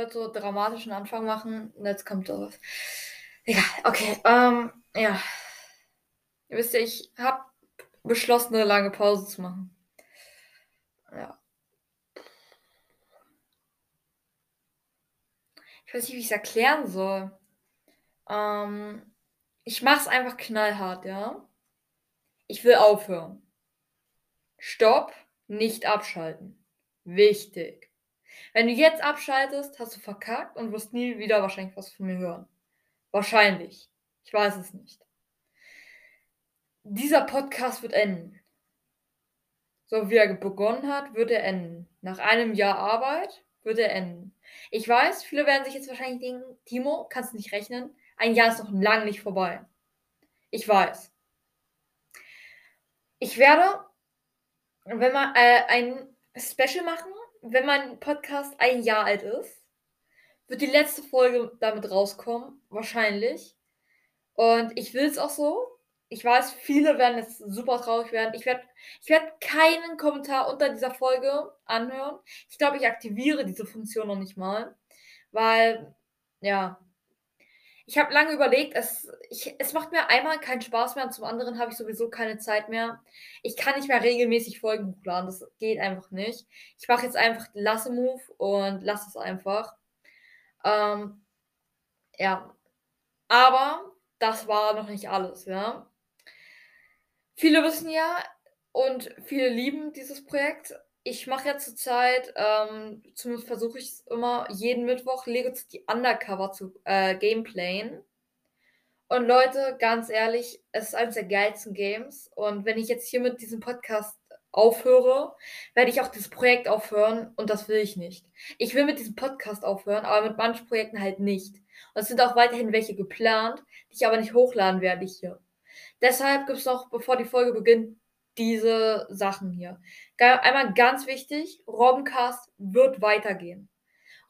Wollte so dramatischen Anfang machen und jetzt kommt sowas. Egal, okay. Ähm, ja. Ihr wisst ja, ich habe beschlossen, eine lange Pause zu machen. Ja. Ich weiß nicht, wie ich es erklären soll. Ähm, ich mache es einfach knallhart, ja. Ich will aufhören. Stopp, nicht abschalten. Wichtig. Wenn du jetzt abschaltest, hast du verkackt und wirst nie wieder wahrscheinlich was von mir hören. Wahrscheinlich. Ich weiß es nicht. Dieser Podcast wird enden. So wie er begonnen hat, wird er enden. Nach einem Jahr Arbeit wird er enden. Ich weiß, viele werden sich jetzt wahrscheinlich denken, Timo, kannst du nicht rechnen? Ein Jahr ist noch lang nicht vorbei. Ich weiß. Ich werde, wenn man äh, ein Special machen, wenn mein Podcast ein Jahr alt ist, wird die letzte Folge damit rauskommen, wahrscheinlich. Und ich will es auch so. Ich weiß, viele werden jetzt super traurig werden. Ich werde ich werd keinen Kommentar unter dieser Folge anhören. Ich glaube, ich aktiviere diese Funktion noch nicht mal. Weil, ja. Ich habe lange überlegt, es, ich, es macht mir einmal keinen Spaß mehr und zum anderen habe ich sowieso keine Zeit mehr. Ich kann nicht mehr regelmäßig Folgen hochladen. Das geht einfach nicht. Ich mache jetzt einfach lasse Move und lasse es einfach. Ähm, ja. Aber das war noch nicht alles, ja. Viele wissen ja und viele lieben dieses Projekt. Ich mache ja zurzeit, ähm, zumindest versuche ich es immer, jeden Mittwoch Lego City Undercover zu äh, Gameplayen. Und Leute, ganz ehrlich, es ist eines der geilsten Games. Und wenn ich jetzt hier mit diesem Podcast aufhöre, werde ich auch dieses Projekt aufhören und das will ich nicht. Ich will mit diesem Podcast aufhören, aber mit manchen Projekten halt nicht. Und es sind auch weiterhin welche geplant, die ich aber nicht hochladen werde hier. Deshalb gibt es noch, bevor die Folge beginnt, diese Sachen hier. Einmal ganz wichtig, Robbencast wird weitergehen.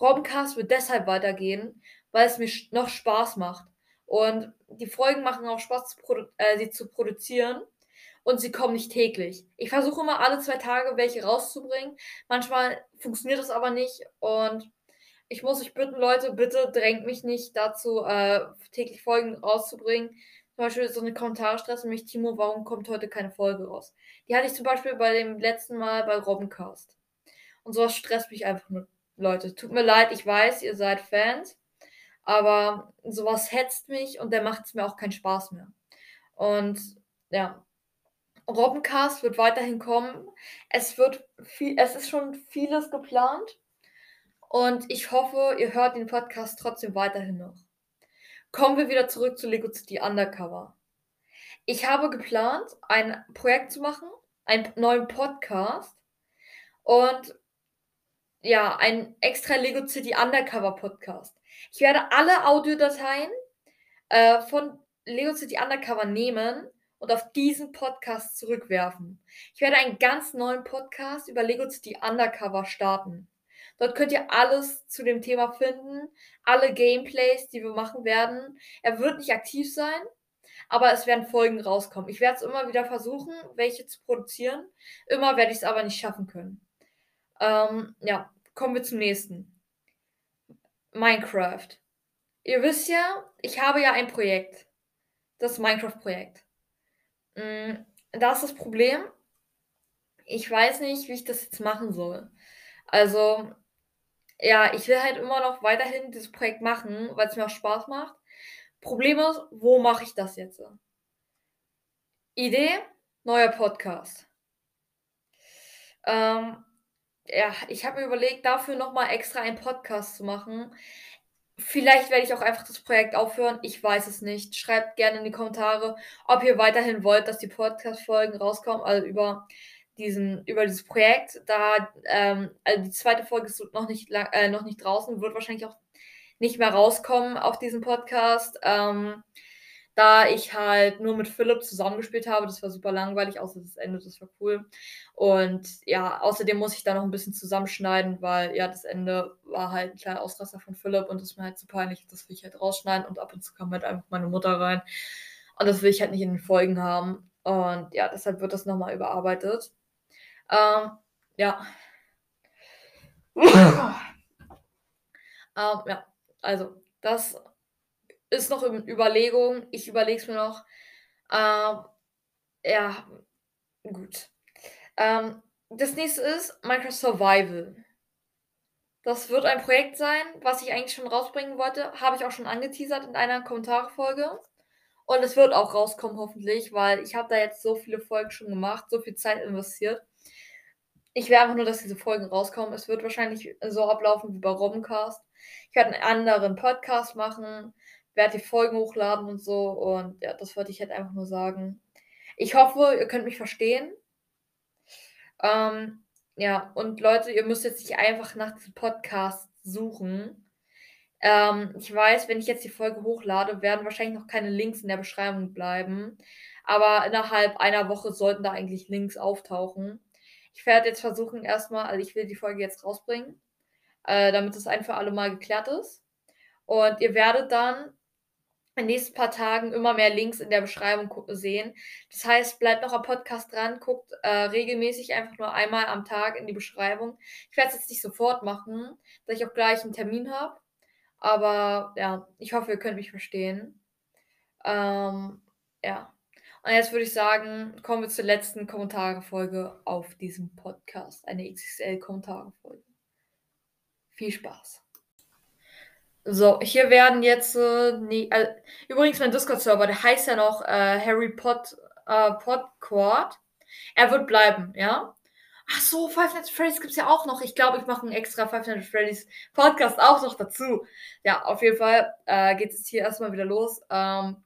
Robbencast wird deshalb weitergehen, weil es mir noch Spaß macht. Und die Folgen machen auch Spaß, äh, sie zu produzieren. Und sie kommen nicht täglich. Ich versuche immer alle zwei Tage welche rauszubringen. Manchmal funktioniert das aber nicht. Und ich muss euch bitten, Leute, bitte drängt mich nicht dazu, äh, täglich Folgen rauszubringen. Zum Beispiel so eine Kommentare stressen mich, Timo, warum kommt heute keine Folge raus? Die hatte ich zum Beispiel bei dem letzten Mal bei Robbencast. Und sowas stresst mich einfach nur. Leute, tut mir leid, ich weiß, ihr seid Fans. Aber sowas hetzt mich und der macht es mir auch keinen Spaß mehr. Und ja, Robbencast wird weiterhin kommen. Es wird viel, es ist schon vieles geplant. Und ich hoffe, ihr hört den Podcast trotzdem weiterhin noch. Kommen wir wieder zurück zu Lego City Undercover. Ich habe geplant, ein Projekt zu machen, einen neuen Podcast und ja, ein extra Lego City Undercover Podcast. Ich werde alle Audiodateien äh, von Lego City Undercover nehmen und auf diesen Podcast zurückwerfen. Ich werde einen ganz neuen Podcast über Lego City Undercover starten. Dort könnt ihr alles zu dem Thema finden, alle Gameplays, die wir machen werden. Er wird nicht aktiv sein, aber es werden Folgen rauskommen. Ich werde es immer wieder versuchen, welche zu produzieren. Immer werde ich es aber nicht schaffen können. Ähm, ja, kommen wir zum nächsten. Minecraft. Ihr wisst ja, ich habe ja ein Projekt. Das Minecraft-Projekt. Mm, da ist das Problem. Ich weiß nicht, wie ich das jetzt machen soll. Also, ja, ich will halt immer noch weiterhin dieses Projekt machen, weil es mir auch Spaß macht. Problem ist, wo mache ich das jetzt? Idee, neuer Podcast. Ähm, ja, ich habe mir überlegt, dafür nochmal extra einen Podcast zu machen. Vielleicht werde ich auch einfach das Projekt aufhören. Ich weiß es nicht. Schreibt gerne in die Kommentare, ob ihr weiterhin wollt, dass die Podcast-Folgen rauskommen, also über diesen, über dieses Projekt. Da, ähm, also die zweite Folge ist noch nicht, äh, noch nicht draußen, wird wahrscheinlich auch nicht mehr rauskommen auf diesem Podcast. Ähm, da ich halt nur mit Philipp zusammengespielt habe. Das war super langweilig, außer das Ende, das war cool. Und ja, außerdem muss ich da noch ein bisschen zusammenschneiden, weil ja, das Ende war halt ein kleiner Ausraster von Philipp und das ist mir halt zu peinlich, das will ich halt rausschneiden und ab und zu kam halt einfach meine Mutter rein. Und das will ich halt nicht in den Folgen haben. Und ja, deshalb wird das nochmal überarbeitet. Ähm, ja. ähm, ja, also, das ist noch in Überlegung. Ich überlege es mir noch. Ähm, ja, gut. Ähm, das nächste ist Minecraft Survival. Das wird ein Projekt sein, was ich eigentlich schon rausbringen wollte. Habe ich auch schon angeteasert in einer Kommentarfolge. Und es wird auch rauskommen, hoffentlich, weil ich habe da jetzt so viele Folgen schon gemacht, so viel Zeit investiert. Ich will einfach nur, dass diese Folgen rauskommen. Es wird wahrscheinlich so ablaufen wie bei Robbencast. Ich werde einen anderen Podcast machen, werde die Folgen hochladen und so. Und ja, das wollte ich halt einfach nur sagen. Ich hoffe, ihr könnt mich verstehen. Ähm, ja, und Leute, ihr müsst jetzt nicht einfach nach diesem Podcast suchen. Ähm, ich weiß, wenn ich jetzt die Folge hochlade, werden wahrscheinlich noch keine Links in der Beschreibung bleiben. Aber innerhalb einer Woche sollten da eigentlich Links auftauchen. Ich werde jetzt versuchen, erstmal, also ich will die Folge jetzt rausbringen, äh, damit es ein für alle Mal geklärt ist. Und ihr werdet dann in den nächsten paar Tagen immer mehr Links in der Beschreibung sehen. Das heißt, bleibt noch am Podcast dran, guckt äh, regelmäßig einfach nur einmal am Tag in die Beschreibung. Ich werde es jetzt nicht sofort machen, da ich auch gleich einen Termin habe. Aber ja, ich hoffe, ihr könnt mich verstehen. Ähm, ja. Und jetzt würde ich sagen, kommen wir zur letzten Kommentarfolge auf diesem Podcast. Eine XXL-Kommentarfolge. Viel Spaß. So, hier werden jetzt, äh, nee, äh, übrigens mein Discord-Server, der heißt ja noch äh, Harry Pot, äh, Podquad. Er wird bleiben, ja. Ach so, Five Nights at Freddy's gibt's ja auch noch. Ich glaube, ich mache einen extra Five Nights at Freddy's Podcast auch noch dazu. Ja, auf jeden Fall äh, geht es hier erstmal wieder los. Ähm,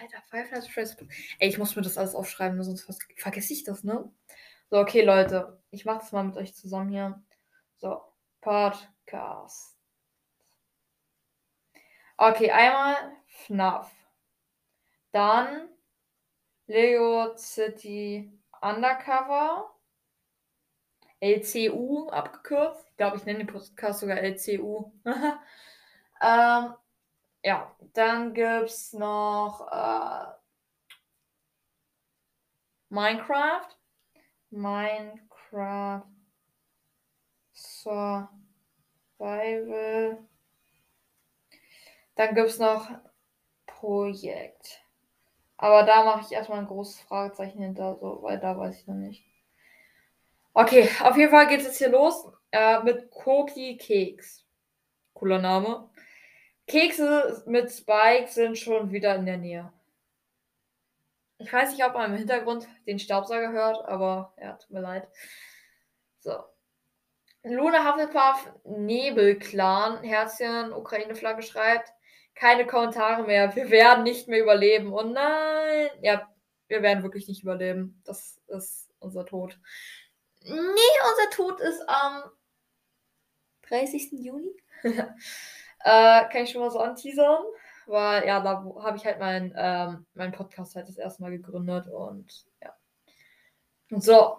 Alter, Five Nights at Freddy's. Ey, ich muss mir das alles aufschreiben, sonst vergesse ich das, ne? So, okay, Leute. Ich mache das mal mit euch zusammen hier. So, Podcast. Okay, einmal FNAF. Dann Lego City Undercover. LCU abgekürzt. Ich glaube, ich nenne den Podcast sogar LCU. ähm, ja, dann gibt es noch äh, Minecraft. Minecraft Survival. Dann gibt es noch Projekt. Aber da mache ich erstmal ein großes Fragezeichen hinter, so, weil da weiß ich noch nicht. Okay, auf jeden Fall geht es jetzt hier los äh, mit Cookie Keks. Cooler Name. Kekse mit Spike sind schon wieder in der Nähe. Ich weiß nicht, ob man im Hintergrund den Staubsauger hört, aber ja, tut mir leid. So. Luna Hufflepuff Nebelclan, Herzchen, Ukraine-Flagge schreibt keine Kommentare mehr. Wir werden nicht mehr überleben. Oh nein. Ja, wir werden wirklich nicht überleben. Das ist unser Tod. Nee, unser Tod ist am 30. Juni. äh, kann ich schon mal so anteasern. Weil, ja, da habe ich halt meinen ähm, mein Podcast halt das erste Mal gegründet und ja. So.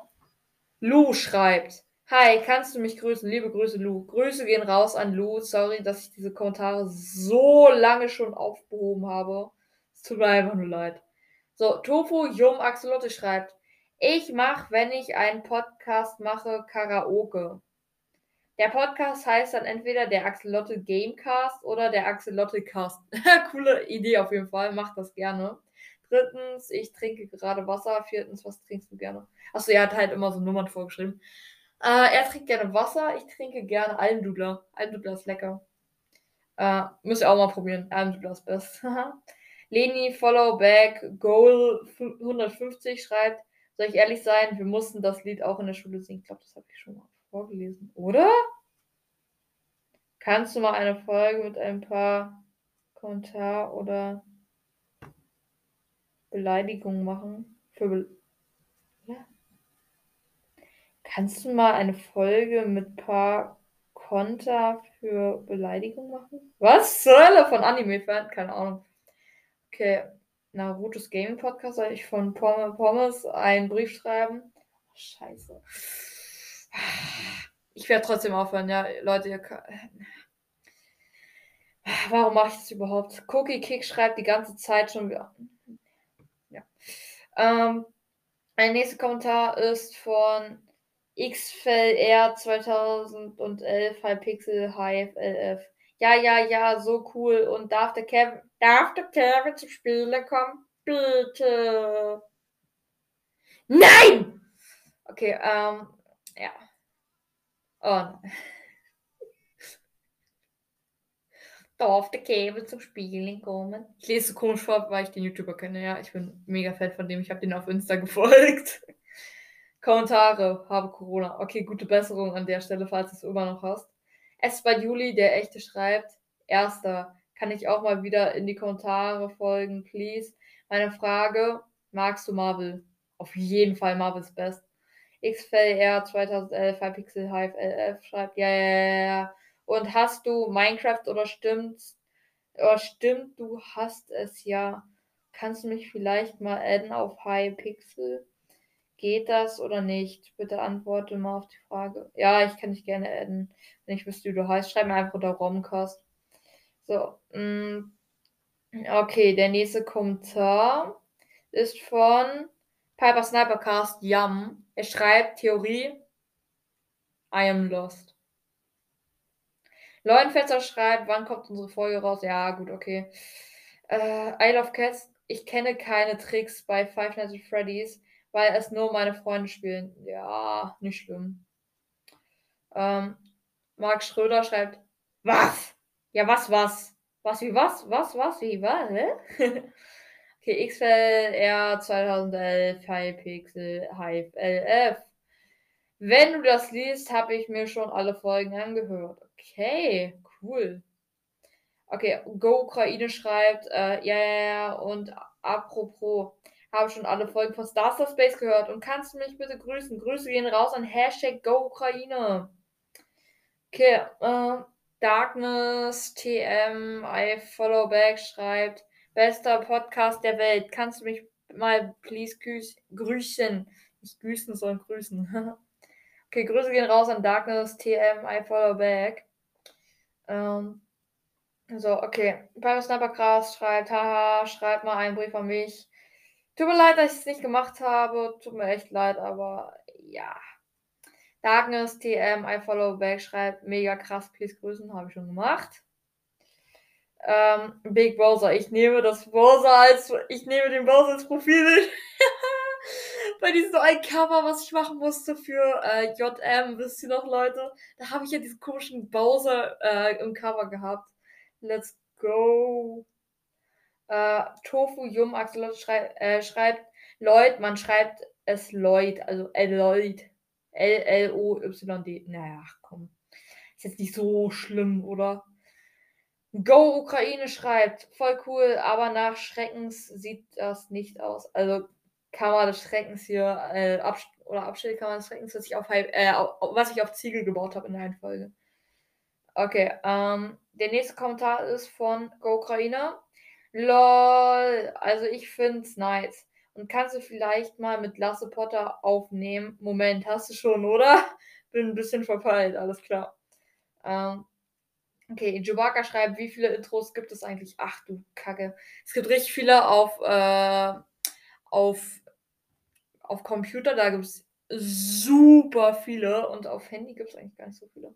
Lou schreibt. Hi, kannst du mich grüßen? Liebe Grüße, Lu. Grüße gehen raus an Lu. Sorry, dass ich diese Kommentare so lange schon aufgehoben habe. Es tut mir einfach nur leid. So, Tofu Jum Axolotte schreibt. Ich mache, wenn ich einen Podcast mache, Karaoke. Der Podcast heißt dann entweder der Axolotte Gamecast oder der Axolotte Cast. Coole Idee auf jeden Fall. Macht das gerne. Drittens, ich trinke gerade Wasser. Viertens, was trinkst du gerne? Achso, er hat halt immer so Nummern vorgeschrieben. Äh, er trinkt gerne Wasser, ich trinke gerne Almdudler. Almdudler ist lecker. Äh, müsst ihr auch mal probieren. Almdudler ist best. Leni Followback Goal 150 schreibt, soll ich ehrlich sein, wir mussten das Lied auch in der Schule singen. Ich glaube, das habe ich schon mal vorgelesen, oder? Kannst du mal eine Folge mit ein paar Kommentar oder Beleidigungen machen? Für Be Kannst du mal eine Folge mit paar Konter für Beleidigung machen? Was zur Hölle von Anime-Fan? Keine Ahnung. Okay. Naruto's Gaming Podcast soll ich von Pommes einen Brief schreiben? scheiße. Ich werde trotzdem aufhören, ja, Leute, ihr könnt... Warum mache ich das überhaupt? Cookie Kick schreibt die ganze Zeit schon wieder. Ja. Ähm, ein nächster Kommentar ist von XFLR 2011 Hypixel HFLF. Ja, ja, ja, so cool. Und darf der Kevin, darf der Kevin zum Spielen kommen? Bitte. Nein! Okay, ähm, ja. Oh. Darf der Kevin zum Spielen kommen? Ich lese so komisch vor, weil ich den YouTuber kenne. Ja, ich bin mega Fan von dem. Ich habe den auf Insta gefolgt. Kommentare, habe Corona. Okay, gute Besserung an der Stelle, falls du es immer noch hast. Es bei Juli, der echte schreibt. Erster, kann ich auch mal wieder in die Kommentare folgen, please. Meine Frage, magst du Marvel? Auf jeden Fall Marvel's Best. XFLR 2011 Hypixel Hive LF schreibt, ja, ja, ja, ja. Und hast du Minecraft oder stimmt, oder stimmt, du hast es ja. Kannst du mich vielleicht mal adden auf Hypixel? Geht das oder nicht? Bitte antworte mal auf die Frage. Ja, ich kann dich gerne adden. Wenn ich wüsste, wie du heißt, schreib mir einfach unter Romcast. So. Mm, okay, der nächste Kommentar ist von Piper Snipercast Yum. Er schreibt Theorie. I am lost. Leuenfetzer schreibt, wann kommt unsere Folge raus? Ja, gut, okay. Äh, I Love Cats. Ich kenne keine Tricks bei Five Nights at Freddy's weil es nur meine Freunde spielen. Ja, nicht schlimm. Ähm, Marc Schröder schreibt, was? Ja, was, was? Was, wie, was? Was, was, wie, was? Okay, XLR 2011, Hypixel, Hype LF. Wenn du das liest, habe ich mir schon alle Folgen angehört. Okay, cool. Okay, Go Ukraine schreibt, äh, ja, ja, ja, und apropos, habe schon alle Folgen von Star Star Space gehört und kannst du mich bitte grüßen? Grüße gehen raus an Hashtag Go Ukraine. Okay, äh, Darkness TM I Follow Back schreibt, bester Podcast der Welt. Kannst du mich mal please grüßen? Nicht grüßen, sondern grüßen. okay, Grüße gehen raus an Darkness TM I Follow Back. Ähm, so, okay. Pyro Snipercast schreibt, haha, schreibt mal einen Brief an mich. Tut mir leid, dass ich es nicht gemacht habe. Tut mir echt leid, aber ja. Darkness TM, I follow back, schreibt mega krass, please grüßen, habe ich schon gemacht. Ähm, Big Browser, ich nehme das Browser als, ich nehme den Browser als Profilbild. Bei diesem ein Cover, was ich machen musste für äh, JM, wisst ihr noch, Leute? Da habe ich ja diesen komischen Bowser äh, im Cover gehabt. Let's go. Äh, Tofu Yum Axolot schrei äh, schreibt Lloyd, man schreibt es Lloyd, also Lloyd. L-L-O-Y-D. Naja, komm. Ist jetzt nicht so schlimm, oder? Go Ukraine schreibt, voll cool, aber nach Schreckens sieht das nicht aus. Also Kammer des Schreckens hier, äh, Abs oder Abstellkammer des Schreckens, was ich auf, äh, was ich auf Ziegel gebaut habe in der Reihenfolge. Okay, ähm, der nächste Kommentar ist von Go Ukraine. Lol, also ich find's nice. Und kannst du vielleicht mal mit Lasse Potter aufnehmen? Moment, hast du schon, oder? Bin ein bisschen verpeilt, alles klar. Ähm, okay, Chewbacca schreibt, wie viele Intros gibt es eigentlich? Ach du Kacke. Es gibt richtig viele auf, äh, auf, auf Computer, da gibt es super viele und auf Handy gibt es eigentlich gar nicht so viele.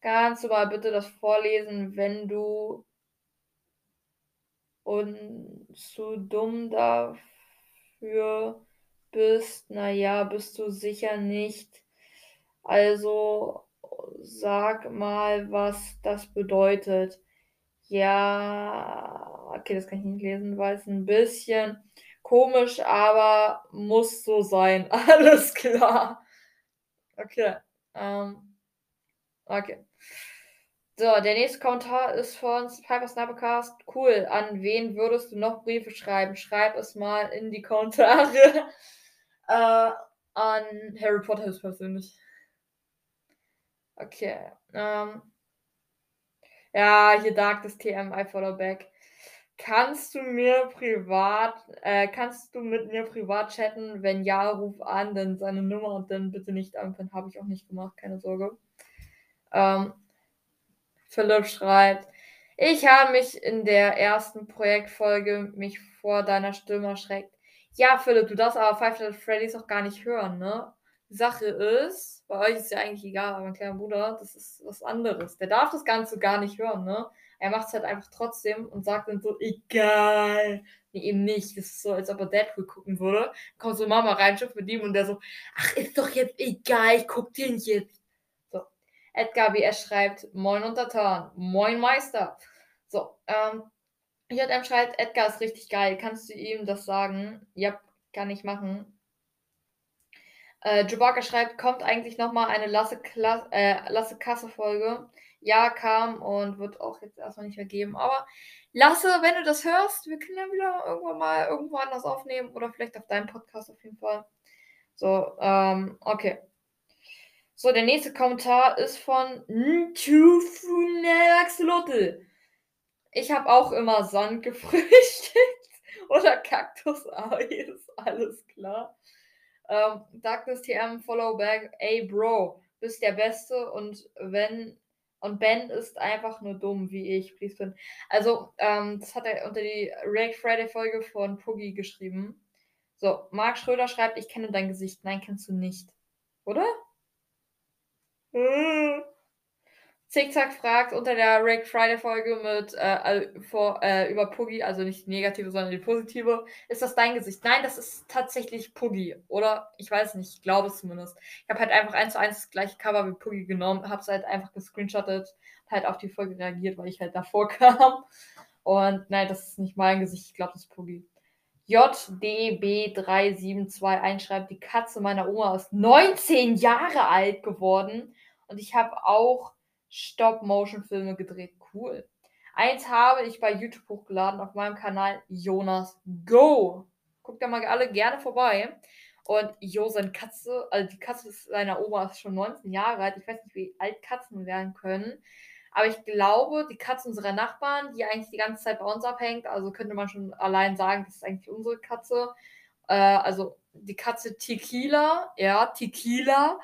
Kannst du mal bitte das vorlesen, wenn du und zu dumm dafür bist, naja, bist du sicher nicht. Also sag mal, was das bedeutet. Ja, okay, das kann ich nicht lesen, weil es ein bisschen komisch, aber muss so sein. Alles klar. Okay. Ähm, okay. So, der nächste Kommentar ist von Piper Snipercast. Cool. An wen würdest du noch Briefe schreiben? Schreib es mal in die Kommentare. äh, an Harry Potter persönlich. Okay. Ähm, ja, hier Dark das TM, I follow back. Kannst du mir privat, äh, kannst du mit mir privat chatten? Wenn ja, ruf an, dann seine Nummer und dann bitte nicht anfangen. Habe ich auch nicht gemacht, keine Sorge. Ähm, Philipp schreibt, ich habe mich in der ersten Projektfolge mich vor deiner Stimme erschreckt. Ja, Philipp, du darfst aber Five Nights at Freddy's auch gar nicht hören, ne? Sache ist, bei euch ist ja eigentlich egal, aber mein kleiner Bruder, das ist was anderes. Der darf das Ganze gar nicht hören, ne? Er macht es halt einfach trotzdem und sagt dann so, egal. Nee, eben nicht. Das ist so, als ob er Deadpool gucken würde. Kommt so Mama rein, schifft mit ihm und der so, ach, ist doch jetzt egal, ich guck den jetzt. So. Edgar BS schreibt, moin Untertan, moin Meister. So, ähm, JM schreibt, Edgar ist richtig geil. Kannst du ihm das sagen? Ja, kann ich machen. Äh, Chewbacca schreibt, kommt eigentlich nochmal eine Lasse, äh, Lasse Kasse Folge? Ja, kam und wird auch jetzt erstmal nicht mehr geben. Aber Lasse, wenn du das hörst, wir können ja wieder irgendwann mal irgendwo anders aufnehmen oder vielleicht auf deinem Podcast auf jeden Fall. So, ähm, okay. So, der nächste Kommentar ist von Axolotl. Ich habe auch immer Sand gefrühstückt oder Kaktus. Ah, ist alles klar. Ähm, Darkness TM, Follow Back. Ey, Bro, bist der Beste und wenn. Und Ben ist einfach nur dumm, wie ich, please bin. Also, ähm, das hat er unter die React Friday Folge von Puggy geschrieben. So, Marc Schröder schreibt, ich kenne dein Gesicht. Nein, kennst du nicht. Oder? Hm. Zickzack fragt unter der Rick Friday Folge mit äh, vor, äh, über Puggy, also nicht die negative, sondern die positive. Ist das dein Gesicht? Nein, das ist tatsächlich Puggy. Oder ich weiß nicht, ich glaube es zumindest. Ich habe halt einfach eins zu eins das gleiche Cover wie Puggy genommen, habe es halt einfach gescreenshottet, halt auf die Folge reagiert, weil ich halt davor kam. Und nein, das ist nicht mein Gesicht, ich glaube, das ist Puggy. JDB3721 schreibt, die Katze meiner Oma ist 19 Jahre alt geworden und ich habe auch Stop-Motion-Filme gedreht. Cool. Eins habe ich bei YouTube hochgeladen auf meinem Kanal Jonas Go. Guckt da mal alle gerne vorbei. Und Jo, seine Katze, also die Katze seiner Oma ist schon 19 Jahre alt. Ich weiß nicht, wie alt Katzen werden können. Aber ich glaube, die Katze unserer Nachbarn, die eigentlich die ganze Zeit bei uns abhängt, also könnte man schon allein sagen, das ist eigentlich unsere Katze. Äh, also die Katze Tequila, ja, Tequila,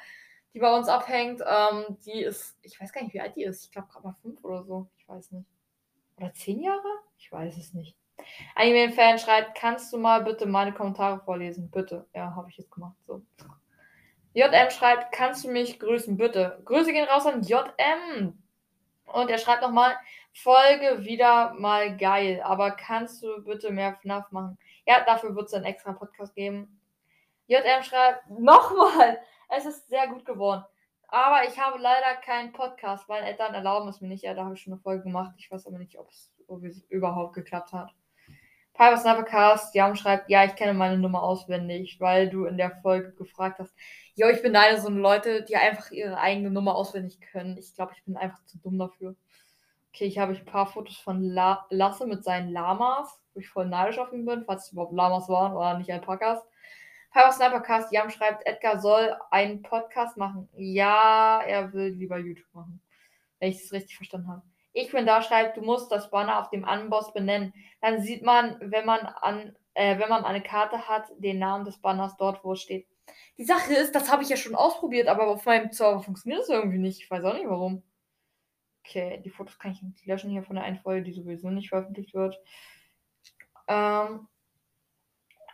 die bei uns abhängt, ähm, die ist, ich weiß gar nicht, wie alt die ist. Ich glaube gerade mal fünf oder so. Ich weiß nicht. Oder zehn Jahre? Ich weiß es nicht. Anime-Fan schreibt, kannst du mal bitte meine Kommentare vorlesen? Bitte. Ja, habe ich jetzt gemacht. So. JM schreibt, kannst du mich grüßen? Bitte. Grüße gehen raus an JM. Und er schreibt nochmal, Folge wieder mal geil, aber kannst du bitte mehr FNAF machen? Ja, dafür wird es einen extra Podcast geben. JM schreibt, nochmal, es ist sehr gut geworden. Aber ich habe leider keinen Podcast. Meine Eltern erlauben es mir nicht. Ja, da habe ich schon eine Folge gemacht. Ich weiß aber nicht, ob es, überhaupt geklappt hat. Piper Snappercast, Jam schreibt, ja, ich kenne meine Nummer auswendig, weil du in der Folge gefragt hast. Jo, ich bin leider so Leute, die einfach ihre eigene Nummer auswendig können. Ich glaube, ich bin einfach zu dumm dafür. Okay, ich habe ein paar Fotos von La Lasse mit seinen Lamas, wo ich voll neidisch auf ihn bin, falls es überhaupt Lamas waren oder nicht Alpakas. Power Snipercast, Jam schreibt, Edgar soll einen Podcast machen. Ja, er will lieber YouTube machen. Wenn ich es richtig verstanden habe. Ich bin da, schreibt, du musst das Banner auf dem Anboss benennen. Dann sieht man, wenn man an, äh, wenn man eine Karte hat, den Namen des Banners dort, wo es steht. Die Sache ist, das habe ich ja schon ausprobiert, aber auf meinem Server funktioniert es irgendwie nicht. Ich weiß auch nicht warum. Okay, die Fotos kann ich nicht löschen hier von der einen Folge, die sowieso nicht veröffentlicht wird. Ähm,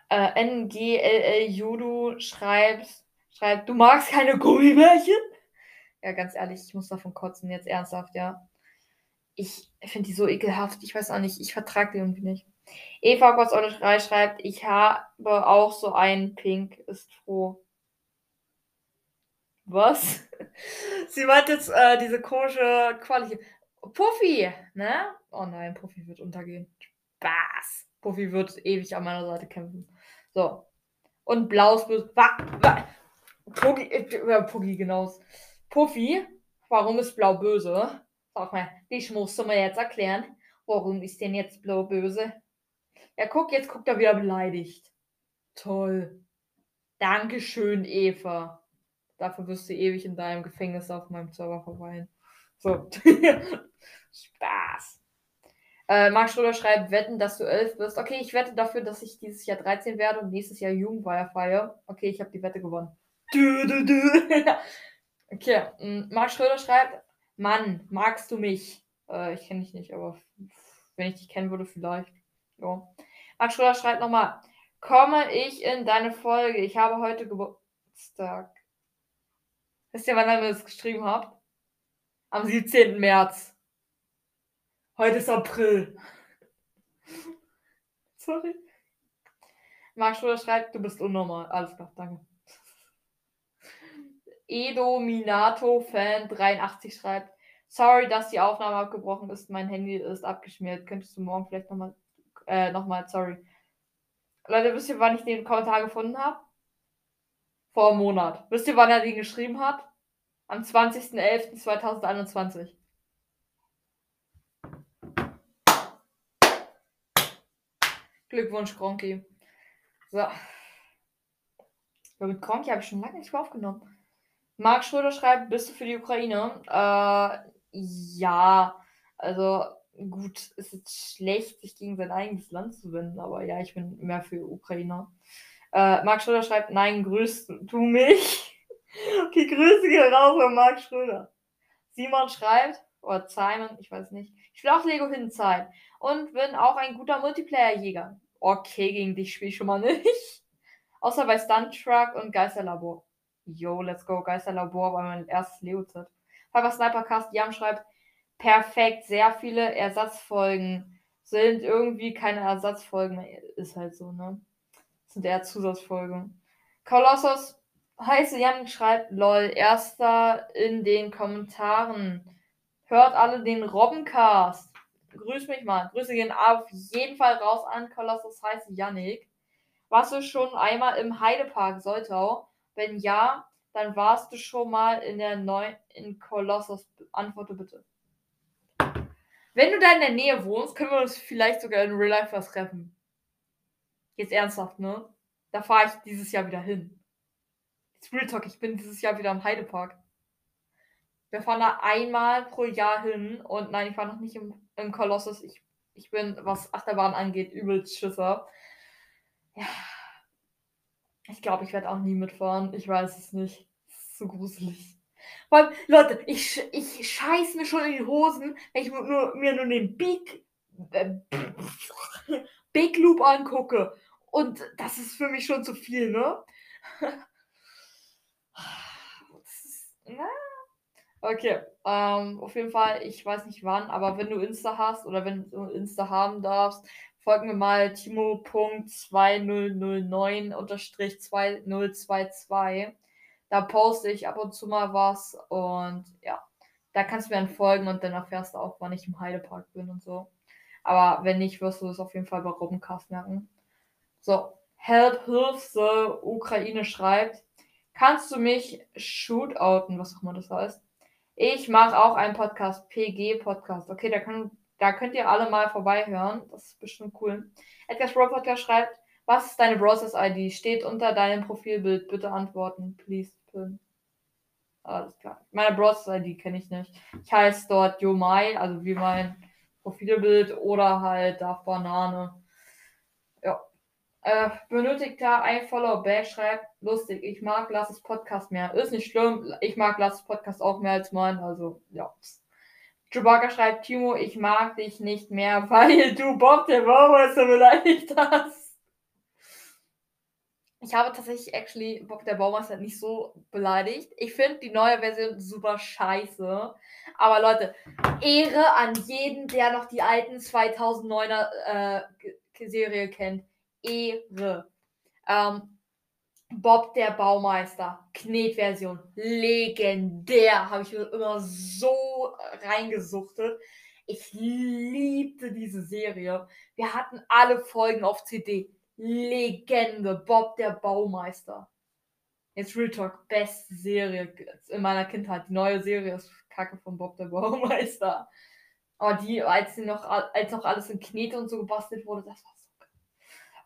äh, NGLL Judo schreibt, schreibt, du magst keine Gummibärchen? Ja, ganz ehrlich, ich muss davon kotzen, jetzt ernsthaft, ja. Ich finde die so ekelhaft, ich weiß auch nicht, ich vertrage die irgendwie nicht. Eva Gotts 3 schreibt, ich habe auch so einen Pink, ist froh. Was? Sie meint jetzt äh, diese komische Quali. Puffy, ne? Oh nein, Puffy wird untergehen. Spaß. Puffy wird ewig an meiner Seite kämpfen. So. Und blaues Böse. Puggy, äh, Puggy, genau. Puffy, warum ist blau böse? Sag mal, dich musst du mir jetzt erklären. Warum ist denn jetzt blau böse? Ja, guck, jetzt guckt er wieder beleidigt. Toll. Dankeschön, Eva. Dafür wirst du ewig in deinem Gefängnis auf meinem Server verweilen. So. Spaß. Äh, Marc Schröder schreibt, wetten, dass du elf bist. Okay, ich wette dafür, dass ich dieses Jahr 13 werde und nächstes Jahr Jugendweiher feiere. Okay, ich habe die Wette gewonnen. Du, du, du. okay, mm, Marc Schröder schreibt, Mann, magst du mich? Äh, ich kenne dich nicht, aber wenn ich dich kennen würde, vielleicht. Jo. Marc Schröder schreibt nochmal, komme ich in deine Folge? Ich habe heute Geburtstag. Wisst ihr, wann ihr das geschrieben habt? Am 17. März. Heute ist April. Sorry. Marc Schröder schreibt, du bist unnormal. Alles klar, danke. Edominato Fan 83 schreibt, sorry, dass die Aufnahme abgebrochen ist. Mein Handy ist abgeschmiert. Könntest du morgen vielleicht nochmal, äh, nochmal, sorry. Leute, wisst ihr, wann ich den Kommentar gefunden habe? Vor einem Monat. Wisst ihr, wann er den geschrieben hat? Am 20.11.2021. Glückwunsch, Gronki. So. Mit Gronki habe ich schon lange nicht mehr aufgenommen. Marc Schröder schreibt, bist du für die Ukraine? Äh, ja. Also, gut, es ist schlecht, sich gegen sein eigenes Land zu wenden, aber ja, ich bin mehr für Ukrainer. Äh, Marc Schröder schreibt, nein, grüßt du mich? okay, Grüße gehen raus an Marc Schröder. Simon schreibt, oder Simon, ich weiß nicht, ich will auch Lego Hinzeit und bin auch ein guter Multiplayer-Jäger. Okay, gegen dich spiele ich schon mal nicht. Außer bei Stunt Truck und Geisterlabor. Yo, let's go. Geisterlabor war mein erstes Lego-Set. Papa Snipercast Jam schreibt, perfekt, sehr viele Ersatzfolgen sind irgendwie keine Ersatzfolgen. Ist halt so, ne? Sind eher Zusatzfolgen. Kolossos, heiße Jan schreibt, lol, erster in den Kommentaren. Hört alle den Robbencast. Grüß mich mal. Grüße gehen auf jeden Fall raus an Kolossus heißt Yannick. Warst du schon einmal im Heidepark Soltau? Wenn ja, dann warst du schon mal in der neuen in Kolossus. Antworte bitte. Wenn du da in der Nähe wohnst, können wir uns vielleicht sogar in Real Life was treffen. Jetzt ernsthaft, ne? Da fahre ich dieses Jahr wieder hin. Jetzt Real Talk, ich bin dieses Jahr wieder im Heidepark. Wir fahren da einmal pro Jahr hin und nein, ich war noch nicht im, Kolossus. Ich, ich bin, was Achterbahn angeht, übelst Schisser. Ja. Ich glaube, ich werde auch nie mitfahren. Ich weiß es nicht. Ist so gruselig. Weil, Leute, ich, ich scheiß mir schon in die Hosen, wenn ich nur, mir nur den Big, äh, Big Loop angucke. Und das ist für mich schon zu viel, ne? Das ist, na, Okay, ähm, auf jeden Fall, ich weiß nicht wann, aber wenn du Insta hast oder wenn du Insta haben darfst, folg mir mal timo.2009-2022. Da poste ich ab und zu mal was und ja, da kannst du mir dann folgen und dann erfährst du auch, wann ich im Heidepark bin und so. Aber wenn nicht, wirst du es auf jeden Fall bei Robbencast merken. So, Help Hilfe, Ukraine schreibt, kannst du mich shootouten, was auch immer das heißt? Ich mache auch einen Podcast, PG-Podcast. Okay, da, kann, da könnt ihr alle mal vorbeihören. Das ist bestimmt cool. Edgar Bro Podcast schreibt, was ist deine Browsers-ID? Steht unter deinem Profilbild. Bitte antworten. Please, Pin. Alles klar. Meine Browsers-ID kenne ich nicht. Ich heiße dort Yomai, also wie mein Profilbild oder halt Darf Banane. Ja. Äh, benötigter ein Follow back schreibt, lustig, ich mag Lasses Podcast mehr. Ist nicht schlimm, ich mag Lasses Podcast auch mehr als meinen, also ja. Chewbacca schreibt, Timo, ich mag dich nicht mehr, weil du Bob der Baumeister beleidigt hast. Ich habe tatsächlich actually Bob der Baumeister nicht so beleidigt. Ich finde die neue Version super scheiße. Aber Leute, Ehre an jeden, der noch die alten 2009er äh, Serie kennt. Ehre. Ähm, Bob der Baumeister, Knetversion, legendär, habe ich immer so reingesuchtet. Ich liebte diese Serie. Wir hatten alle Folgen auf CD. Legende, Bob der Baumeister. Jetzt Real Talk, beste Serie in meiner Kindheit. Die neue Serie ist Kacke von Bob der Baumeister. Aber die, als sie noch, als noch alles in Knete und so gebastelt wurde, das war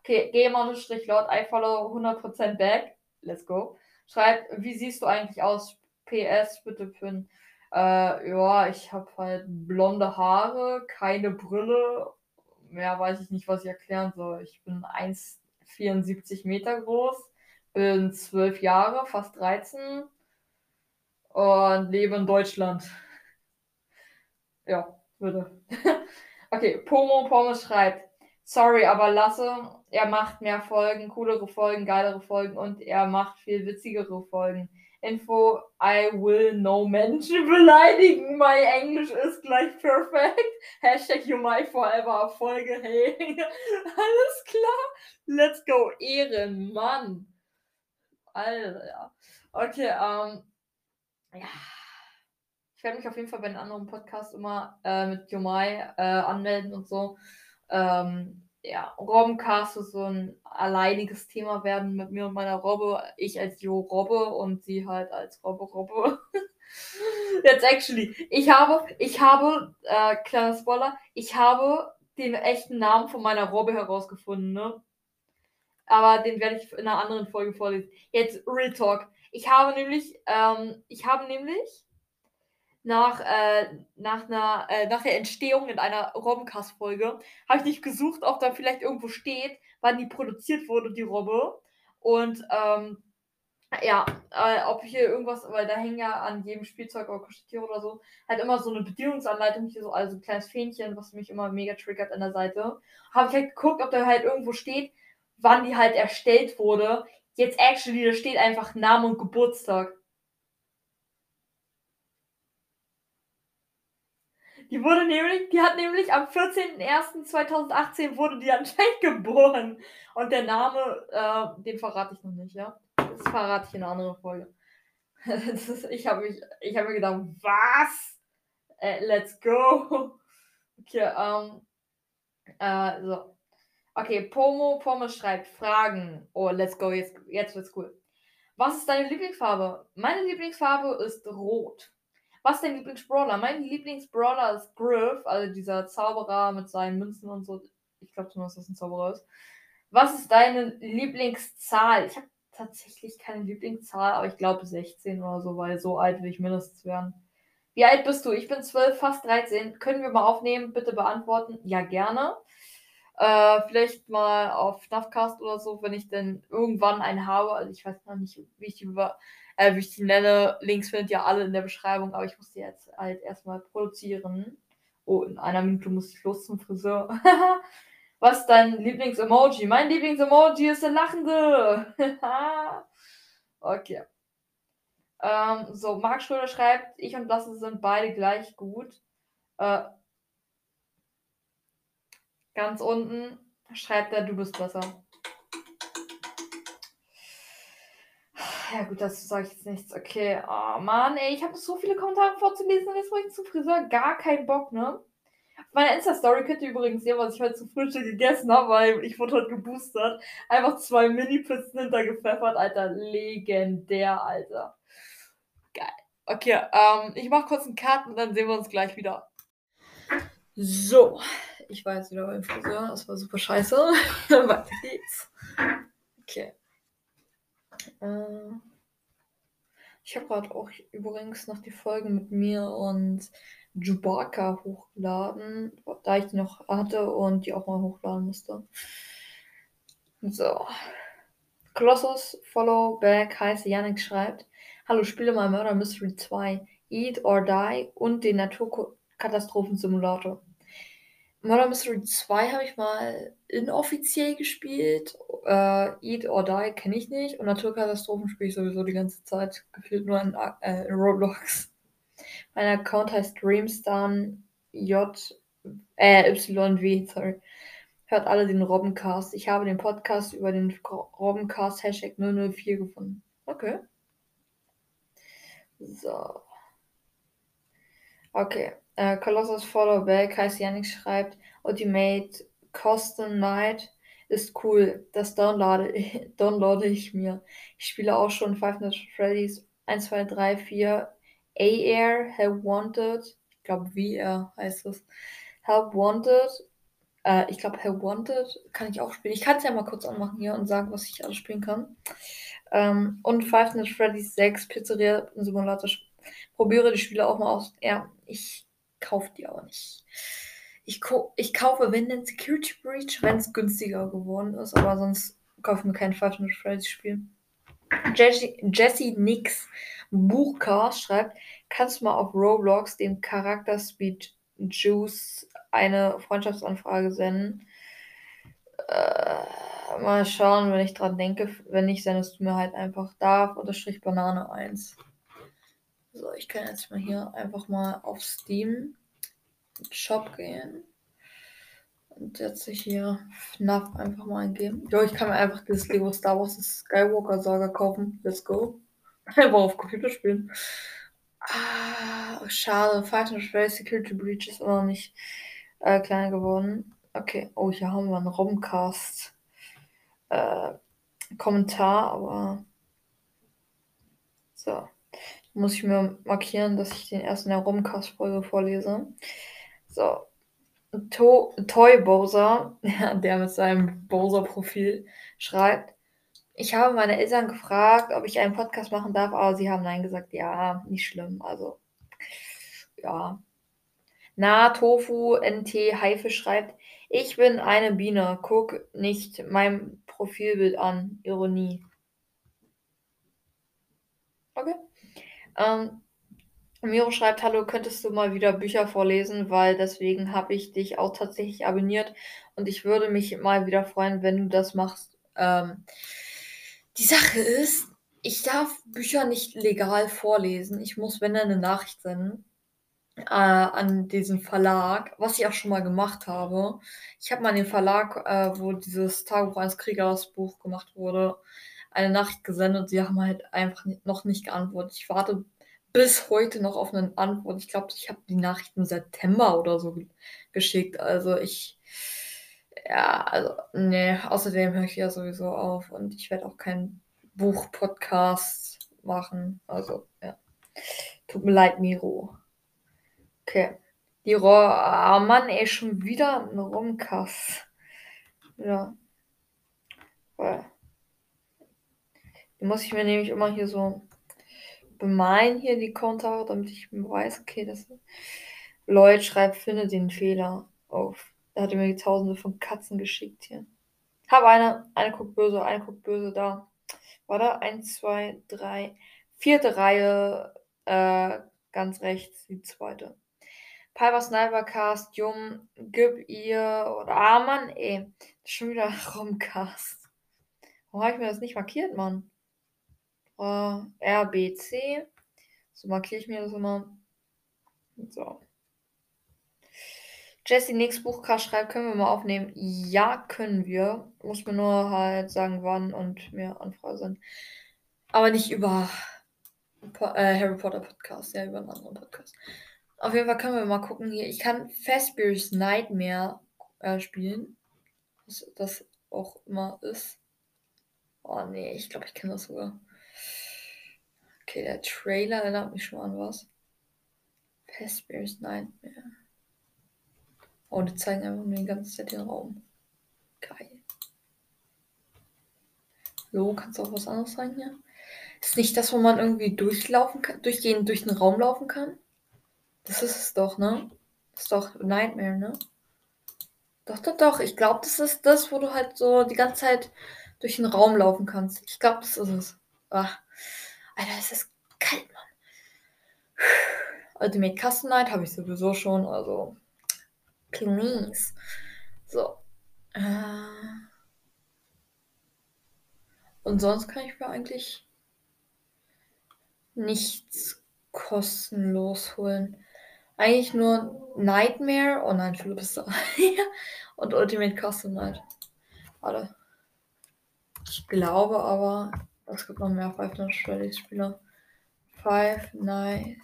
Okay, Gamer-Lord, I follow 100% back. Let's go. Schreibt, wie siehst du eigentlich aus? PS, bitte Pin. Äh, ja, ich habe halt blonde Haare, keine Brille. Mehr weiß ich nicht, was ich erklären soll. Ich bin 1,74 Meter groß, bin 12 Jahre, fast 13 und lebe in Deutschland. ja, bitte. okay, Pomo Pommes schreibt, sorry, aber Lasse, er macht mehr Folgen, coolere Folgen, geilere Folgen und er macht viel witzigere Folgen. Info, I will no Menschen beleidigen. My Englisch ist gleich perfekt. Hashtag you my forever Erfolge. Hey, alles klar. Let's go. Ehrenmann. Alter. Okay, ähm. Ja. Ich werde mich auf jeden Fall bei den anderen Podcasts immer äh, mit Yomai äh, anmelden und so. Ähm, ja, Robbencast ist so ein alleiniges Thema werden mit mir und meiner Robbe. Ich als Jo Robbe und sie halt als Robbe Robbe. Jetzt actually, ich habe, ich habe, äh, kleiner Spoiler, ich habe den echten Namen von meiner Robbe herausgefunden, ne? Aber den werde ich in einer anderen Folge vorlesen. Jetzt Real Talk. Ich habe nämlich, ähm, ich habe nämlich nach, äh, nach, einer, äh, nach der Entstehung in einer Robbencast-Folge, habe ich nicht gesucht, ob da vielleicht irgendwo steht, wann die produziert wurde, die Robbe. Und ähm, ja, äh, ob hier irgendwas, weil da hängen ja an jedem Spielzeug oder Kuscheltier oder so, halt immer so eine Bedienungsanleitung, hier so, also ein kleines Fähnchen, was mich immer mega triggert an der Seite. Habe ich halt geguckt, ob da halt irgendwo steht, wann die halt erstellt wurde. Jetzt actually, da steht einfach Name und Geburtstag. Die wurde nämlich, die hat nämlich am 14.01.2018 wurde die anscheinend geboren. Und der Name, äh, den verrate ich noch nicht, ja. Das verrate ich in einer anderen Folge. Ist, ich habe mich, mir gedacht, was? Äh, let's go. Okay, ähm, äh, so. Okay, Pomo Pomo schreibt Fragen. Oh, let's go, jetzt, jetzt wird's cool. Was ist deine Lieblingsfarbe? Meine Lieblingsfarbe ist rot. Was ist dein Lieblingsbrawler? Mein Lieblingsbrawler ist Griff, also dieser Zauberer mit seinen Münzen und so. Ich glaube zumindest, dass das ein Zauberer ist. Was ist deine Lieblingszahl? Ich habe tatsächlich keine Lieblingszahl, aber ich glaube 16 oder so, weil so alt will ich mindestens werden. Wie alt bist du? Ich bin 12, fast 13. Können wir mal aufnehmen? Bitte beantworten. Ja, gerne. Äh, vielleicht mal auf Snuffcast oder so, wenn ich denn irgendwann einen habe. Also ich weiß noch nicht, wie ich die über äh, wie ich die nenne. Links findet ihr alle in der Beschreibung, aber ich muss die jetzt halt erstmal produzieren. Oh, in einer Minute muss ich los zum Friseur. Was ist dein Lieblings-Emoji? Mein Lieblings-Emoji ist der Lachende. okay. Ähm, so, Marc Schröder schreibt, ich und Lasse sind beide gleich gut. Äh, ganz unten schreibt er, du bist besser. Ja, gut, dazu sage ich jetzt nichts. Okay. Oh Mann, ey, ich habe so viele Kommentare vorzulesen und jetzt wollte ich zum Friseur gar keinen Bock, ne? Auf meiner Insta-Story könnt ihr übrigens sehen, was ich heute zum Frühstück gegessen habe, weil ich wurde heute geboostert. Einfach zwei Mini-Pizzen hintergepfeffert, Alter. Legendär, Alter. Geil. Okay, ähm, ich mache kurz einen Cut und dann sehen wir uns gleich wieder. So, ich war jetzt wieder beim Friseur. Das war super scheiße. Weiter geht's. Okay. Äh, ich habe gerade auch übrigens noch die Folge mit mir und Chewbacca hochgeladen, da ich die noch hatte und die auch mal hochladen musste. So. Colossus Follow Back heißt Yannick schreibt: Hallo, spiele mal Murder Mystery 2, Eat or Die und den Naturkatastrophen-Simulator. Murder Mystery 2 habe ich mal inoffiziell gespielt. Äh, Eat or Die kenne ich nicht. Und Naturkatastrophen spiele ich sowieso die ganze Zeit. Gefühlt nur in, äh, in Roblox. Mein Account heißt Dreamstan J äh, YW, sorry. Hört alle den Robbencast. Ich habe den Podcast über den Robbencast Hashtag 004 gefunden. Okay. So. Okay. Äh, Colossus Followback heißt Yannick schreibt, Ultimate Custom Night ist cool. Das downloade, downloade ich mir. Ich spiele auch schon Five Nights at Freddy's 1, 2, 3, 4. A-Air, Help Wanted. Ich glaube, VR heißt es. Help Wanted. Äh, ich glaube, Help Wanted kann ich auch spielen. Ich kann es ja mal kurz anmachen hier und sagen, was ich alles spielen kann. Ähm, und Five Nights at Freddy's 6 Pizzeria Simulator. Probiere die Spiele auch mal aus. Ja, ich kaufe die aber nicht. Ich, ich kaufe, wenn dann Security Breach, wenn es günstiger geworden ist, aber sonst kaufe ich mir kein Five Nights Freddy's Spiel. Jesse, Jesse Nix Buchcast schreibt, kannst du mal auf Roblox dem Charakter Speed Juice eine Freundschaftsanfrage senden? Äh, mal schauen, wenn ich dran denke. Wenn nicht, sendest du mir halt einfach darf unterstrich Banane 1. So, ich kann jetzt mal hier einfach mal auf Steam Shop gehen. Und jetzt hier FNAF einfach mal eingeben. Jo, ich kann mir einfach dieses Lego Star Wars Skywalker Saga kaufen. Let's go. Einfach auf Computer spielen. Ah, schade. Fight and Race Security Breach ist immer noch nicht äh, kleiner geworden. Okay. Oh, hier haben wir einen Romcast äh, Kommentar, aber so. Muss ich mir markieren, dass ich den ersten der Romcast-Folge vorlese. So. To Toy Bowser, der mit seinem Bowser-Profil schreibt. Ich habe meine Eltern gefragt, ob ich einen Podcast machen darf, aber sie haben nein gesagt. Ja, nicht schlimm. Also, ja. Na, Tofu NT Haifisch schreibt, ich bin eine Biene. Guck nicht mein Profilbild an. Ironie. Okay. Ähm, Miro schreibt, hallo, könntest du mal wieder Bücher vorlesen, weil deswegen habe ich dich auch tatsächlich abonniert und ich würde mich mal wieder freuen, wenn du das machst. Ähm, die Sache ist, ich darf Bücher nicht legal vorlesen. Ich muss, wenn dann eine Nachricht senden äh, an diesen Verlag, was ich auch schon mal gemacht habe. Ich habe mal den Verlag, äh, wo dieses Tagebuch eines Kriegers Buch gemacht wurde, eine Nachricht gesendet. Sie haben halt einfach noch nicht geantwortet. Ich warte bis heute noch auf eine Antwort. Ich glaube, ich habe die Nachricht im September oder so geschickt. Also ich, ja, also, nee, außerdem höre ich ja sowieso auf und ich werde auch keinen Buch-Podcast machen. Also, ja. Tut mir leid, Miro. Okay. Die Ro ah, Mann, ey, schon wieder ein Rumkass. Ja. Die muss ich mir nämlich immer hier so bemalen hier die Kommentare, damit ich weiß, okay, das Lloyd schreibt, finde den Fehler auf. Da hat er mir die tausende von Katzen geschickt hier. Habe eine, eine guckt böse, eine guckt böse da. Warte, eins, zwei, drei, vierte Reihe, äh, ganz rechts, die zweite. Piper Snipercast, Jum, gib ihr, oder, ah Mann, ey, schon wieder Rumcast. Warum habe ich mir das nicht markiert, Mann? Äh, RBC. So markiere ich mir das immer. So. Jesse nächstes Buchcast schreibt, können wir mal aufnehmen? Ja, können wir. Muss mir nur halt sagen, wann und mir Anfrage sind. Aber nicht über äh, Harry Potter Podcast, ja, über einen anderen Podcast. Auf jeden Fall können wir mal gucken hier. Ich kann Fazbear's Nightmare äh, spielen. Was das auch immer ist. Oh nee, ich glaube, ich kenne das sogar. Okay, der Trailer erinnert mich schon an was. Fazbear's Nightmare. Oh, die zeigen einfach nur die ganze Zeit den Raum. Geil. Hallo, kannst du auch was anderes sagen hier? Ist nicht das, wo man irgendwie durchlaufen kann, durchgehend durch den Raum laufen kann? Das ist es doch, ne? Das ist doch Nightmare, ne? Doch, doch, doch. Ich glaube, das ist das, wo du halt so die ganze Zeit durch den Raum laufen kannst. Ich glaube, das ist es. Ach. Alter, es ist kalt, Mann. Ultimate Custom Night habe ich sowieso schon, also. Please. So. Äh. Und sonst kann ich mir eigentlich nichts kostenlos holen. Eigentlich nur Nightmare. Oh nein, Philipp ist da. Und Ultimate Custom Night. Warte. Ich glaube aber, es gibt noch mehr Five Nights Freddy's Spieler. Five Nights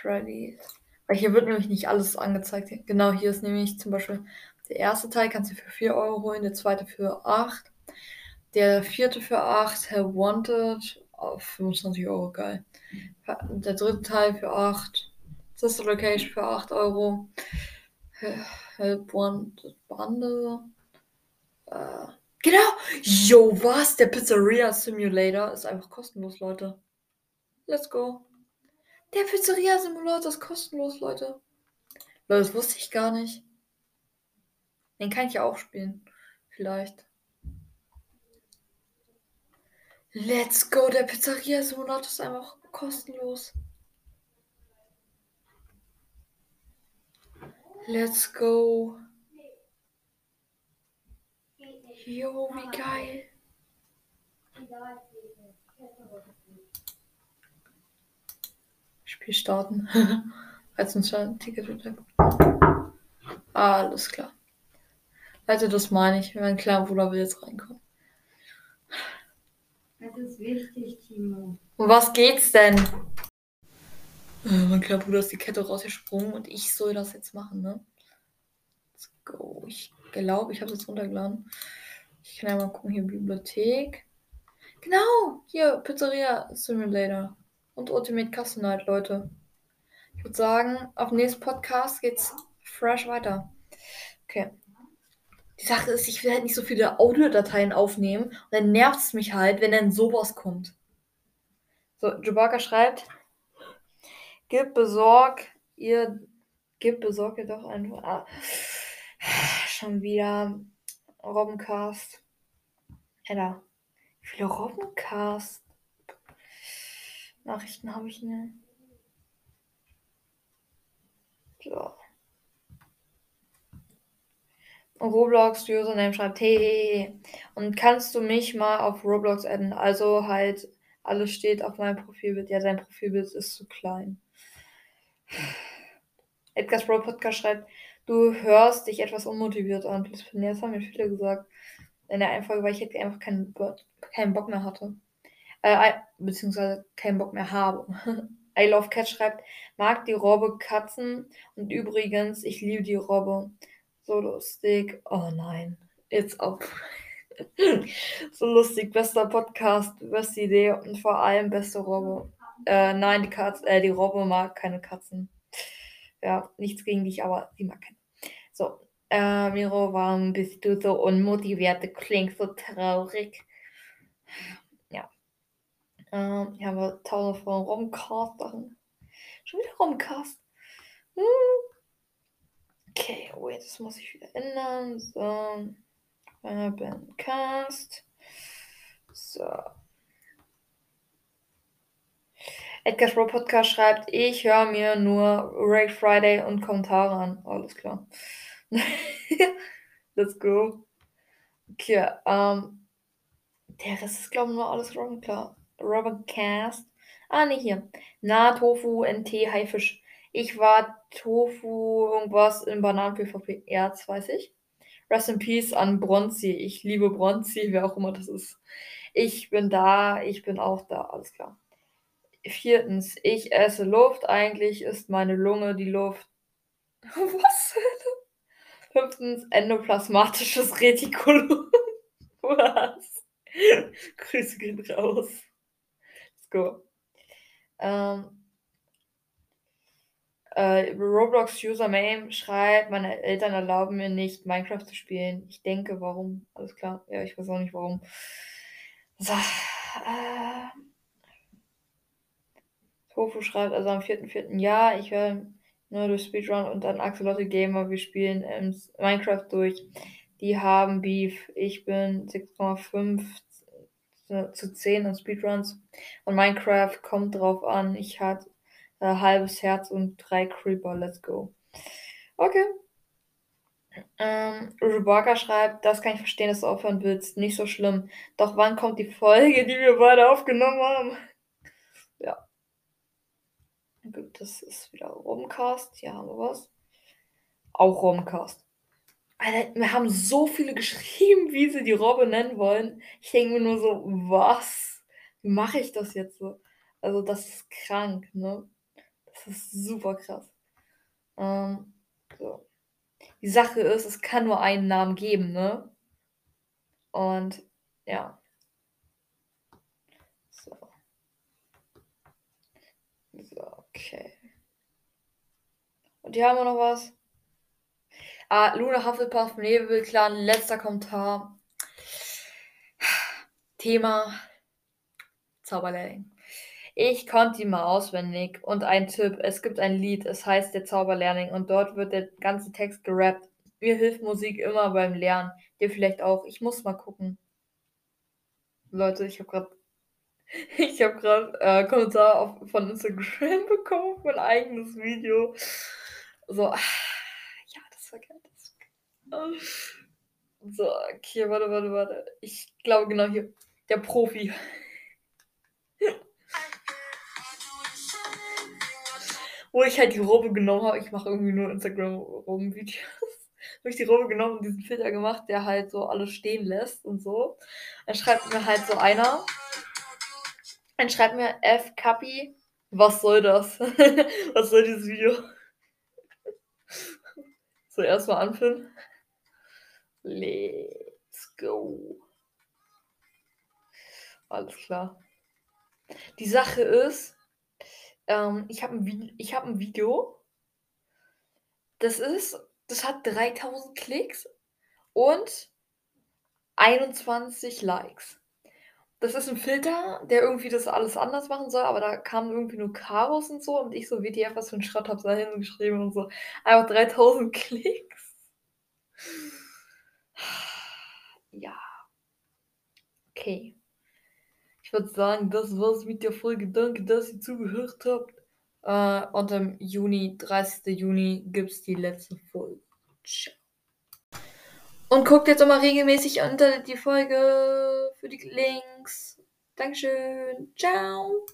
Freddy's. Weil hier wird nämlich nicht alles angezeigt. Genau, hier ist nämlich zum Beispiel der erste Teil kannst du für 4 Euro holen, der zweite für 8. Der vierte für 8, Help Wanted, auf 25 Euro, geil. Der dritte Teil für 8. Sister Location für 8 Euro. Help Wanted Bundle. Äh, Genau. Yo, was? Der Pizzeria Simulator ist einfach kostenlos, Leute. Let's go. Der Pizzeria Simulator ist kostenlos, Leute. Leute, das wusste ich gar nicht. Den kann ich ja auch spielen. Vielleicht. Let's go. Der Pizzeria Simulator ist einfach kostenlos. Let's go. Jo, wie geil. Spiel starten. Als uns ein Ticket wird. Alles klar. Also das meine ich. Mein kleiner Bruder will jetzt reinkommen. Das ist wichtig, Timo. Um was geht's denn? Äh, mein kleiner Bruder ist die Kette rausgesprungen und ich soll das jetzt machen, ne? Let's go. Ich glaube, ich habe es jetzt runtergeladen. Ich kann ja mal gucken, hier Bibliothek. Genau, hier Pizzeria Simulator und Ultimate Custom Night, Leute. Ich würde sagen, auf dem nächsten Podcast geht's fresh weiter. Okay. Die Sache ist, ich will halt nicht so viele Audiodateien aufnehmen und dann nervt es mich halt, wenn dann sowas kommt. So, Jubaka schreibt, gib besorg ihr, gib besorg ihr doch einfach. Ah, schon wieder Robbencast. Alter, wie viele Robbencast? Nachrichten habe ich nicht. So. Roblox Username schreibt, hey, und kannst du mich mal auf Roblox adden? Also halt, alles steht auf meinem Profilbild. Ja, sein Profilbild ist zu klein. Edgar's Pro Podcast schreibt, du hörst dich etwas unmotiviert an. Das haben mir viele gesagt. In der Einfolge, weil ich jetzt einfach keinen, keinen Bock mehr hatte. Äh, beziehungsweise keinen Bock mehr habe. I Love Cat schreibt, mag die Robbe Katzen und übrigens, ich liebe die Robbe. So lustig. Oh nein, it's up. so lustig, bester Podcast, beste Idee und vor allem beste Robbe. Äh, nein, die Katze, äh, die Robbe mag keine Katzen. Ja, nichts gegen dich, aber sie mag keine. So, äh, Miro, warum bist du so unmotiviert? Du klingst so traurig. Ja. Ähm, haben wir tausend von Romcast Sachen. Schon wieder Romcast. Hm. Okay, wait, das muss ich wieder ändern. So. Urban Cast. So. Edgar Pro Podcast schreibt, ich höre mir nur Raid Friday und Kommentare an. Alles klar. Let's go. Okay, ähm. Der Rest ist, glaube ich, nur alles wrong, klar. Robert Cast. Ah, ne, hier. Na, Tofu, NT, Haifisch. Ich war Tofu, irgendwas in Bananen-PvP. Ja, das weiß ich. Rest in Peace an Bronzi. Ich liebe Bronzi, wer auch immer das ist. Ich bin da, ich bin auch da, alles klar. Viertens, ich esse Luft. Eigentlich ist meine Lunge die Luft. Was? Fünftens, endoplasmatisches Retikulum. Was? Grüße gehen raus. Let's go. Ähm, äh, Roblox User Mame schreibt, meine Eltern erlauben mir nicht, Minecraft zu spielen. Ich denke, warum? Alles klar. Ja, ich weiß auch nicht warum. So. Äh, Tofu schreibt also am 4.4. Ja, ich höre nur durch Speedrun und dann Axolotte Gamer. Wir spielen ähm, Minecraft durch. Die haben Beef. Ich bin 6,5 zu 10 in Speedruns. Und Minecraft kommt drauf an. Ich hatte äh, halbes Herz und drei Creeper. Let's go. Okay. Ähm, Rebecca schreibt, das kann ich verstehen, dass du aufhören willst. Nicht so schlimm. Doch wann kommt die Folge, die wir beide aufgenommen haben? Das ist wieder Romcast. Hier haben wir was. Auch Romcast. Alter, wir haben so viele geschrieben, wie sie die Robbe nennen wollen. Ich denke mir nur so, was? Wie mache ich das jetzt so? Also, das ist krank, ne? Das ist super krass. Ähm, so. Die Sache ist, es kann nur einen Namen geben, ne? Und ja. So. So, okay. Und hier haben wir noch was. Ah, Luna Hufflepuff, Nebelclan, letzter Kommentar. Thema Zauberlehrling. Ich konnte die mal auswendig. Und ein Tipp: Es gibt ein Lied, es heißt Der Zauberlehrling und dort wird der ganze Text gerappt. Mir hilft Musik immer beim Lernen. Dir vielleicht auch. Ich muss mal gucken. Leute, ich habe gerade ich habe gerade äh, Kommentar auf, von Instagram bekommen mein eigenes Video. So, ah, ja, das war geil. Das war geil. So, okay, warte, warte, warte. Ich glaube genau hier. Der Profi. Wo ich halt die Robe genommen habe. Ich mache irgendwie nur Instagram-Roben-Videos. Habe ich die Robe genommen und diesen Filter gemacht, der halt so alles stehen lässt und so. Dann schreibt mir halt so einer. Dann schreibt mir F. Kapi. Was soll das? was soll dieses Video? so, erstmal anfinden. Let's go. Alles klar. Die Sache ist, ähm, ich habe ein, hab ein Video. Das ist, das hat 3000 Klicks und 21 Likes. Das ist ein Filter, der irgendwie das alles anders machen soll, aber da kamen irgendwie nur Karos und so und ich so WTF, was für ein Schrott hab's da hingeschrieben und so. Einfach 3000 Klicks. Ja. Okay. Ich würde sagen, das war's mit der Folge. Danke, dass ihr zugehört habt. Äh, und im Juni, 30. Juni, gibt's die letzte Folge. Ciao. Und guckt jetzt mal regelmäßig unter die Folge für die Links. Dankeschön. Ciao.